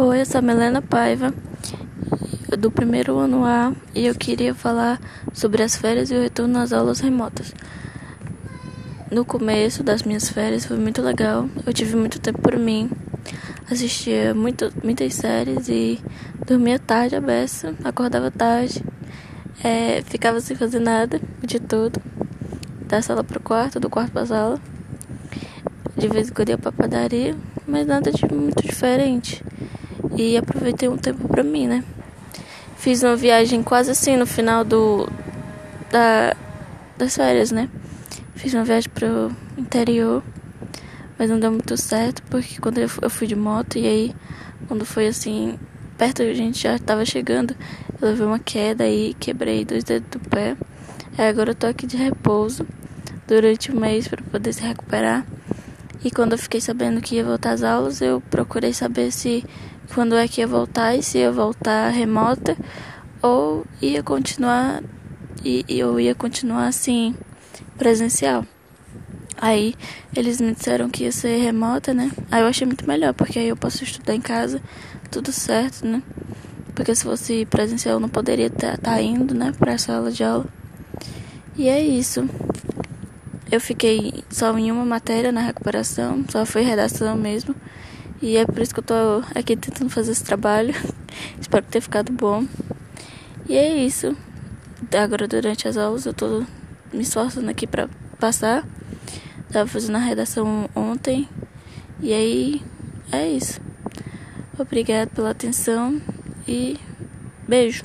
Oi, eu sou a Melena Paiva, do primeiro ano A, e eu queria falar sobre as férias e o retorno às aulas remotas. No começo das minhas férias foi muito legal, eu tive muito tempo por mim, assistia muito, muitas séries e dormia tarde a beça, acordava tarde, é, ficava sem fazer nada de tudo, da sala pro quarto, do quarto pra sala. De vez em quando ia pra padaria, mas nada de muito diferente e aproveitei um tempo para mim, né? Fiz uma viagem quase assim no final do da das férias, né? Fiz uma viagem pro interior, mas não deu muito certo porque quando eu fui de moto e aí quando foi assim perto a gente já estava chegando, eu levei uma queda e quebrei dois dedos do pé. Agora eu tô aqui de repouso durante um mês para poder se recuperar. E quando eu fiquei sabendo que ia voltar às aulas, eu procurei saber se quando é que ia voltar e se ia voltar remota ou ia continuar e eu ia continuar assim presencial. Aí eles me disseram que ia ser remota, né? Aí eu achei muito melhor, porque aí eu posso estudar em casa, tudo certo, né? Porque se fosse presencial eu não poderia estar tá, tá indo, né, para a sala de aula. E é isso. Eu fiquei só em uma matéria na recuperação, só foi redação mesmo. E é por isso que eu tô aqui tentando fazer esse trabalho. Espero ter ficado bom. E é isso. Agora durante as aulas eu tô me esforçando aqui para passar. Tava fazendo a redação ontem. E aí é isso. Obrigado pela atenção e beijo.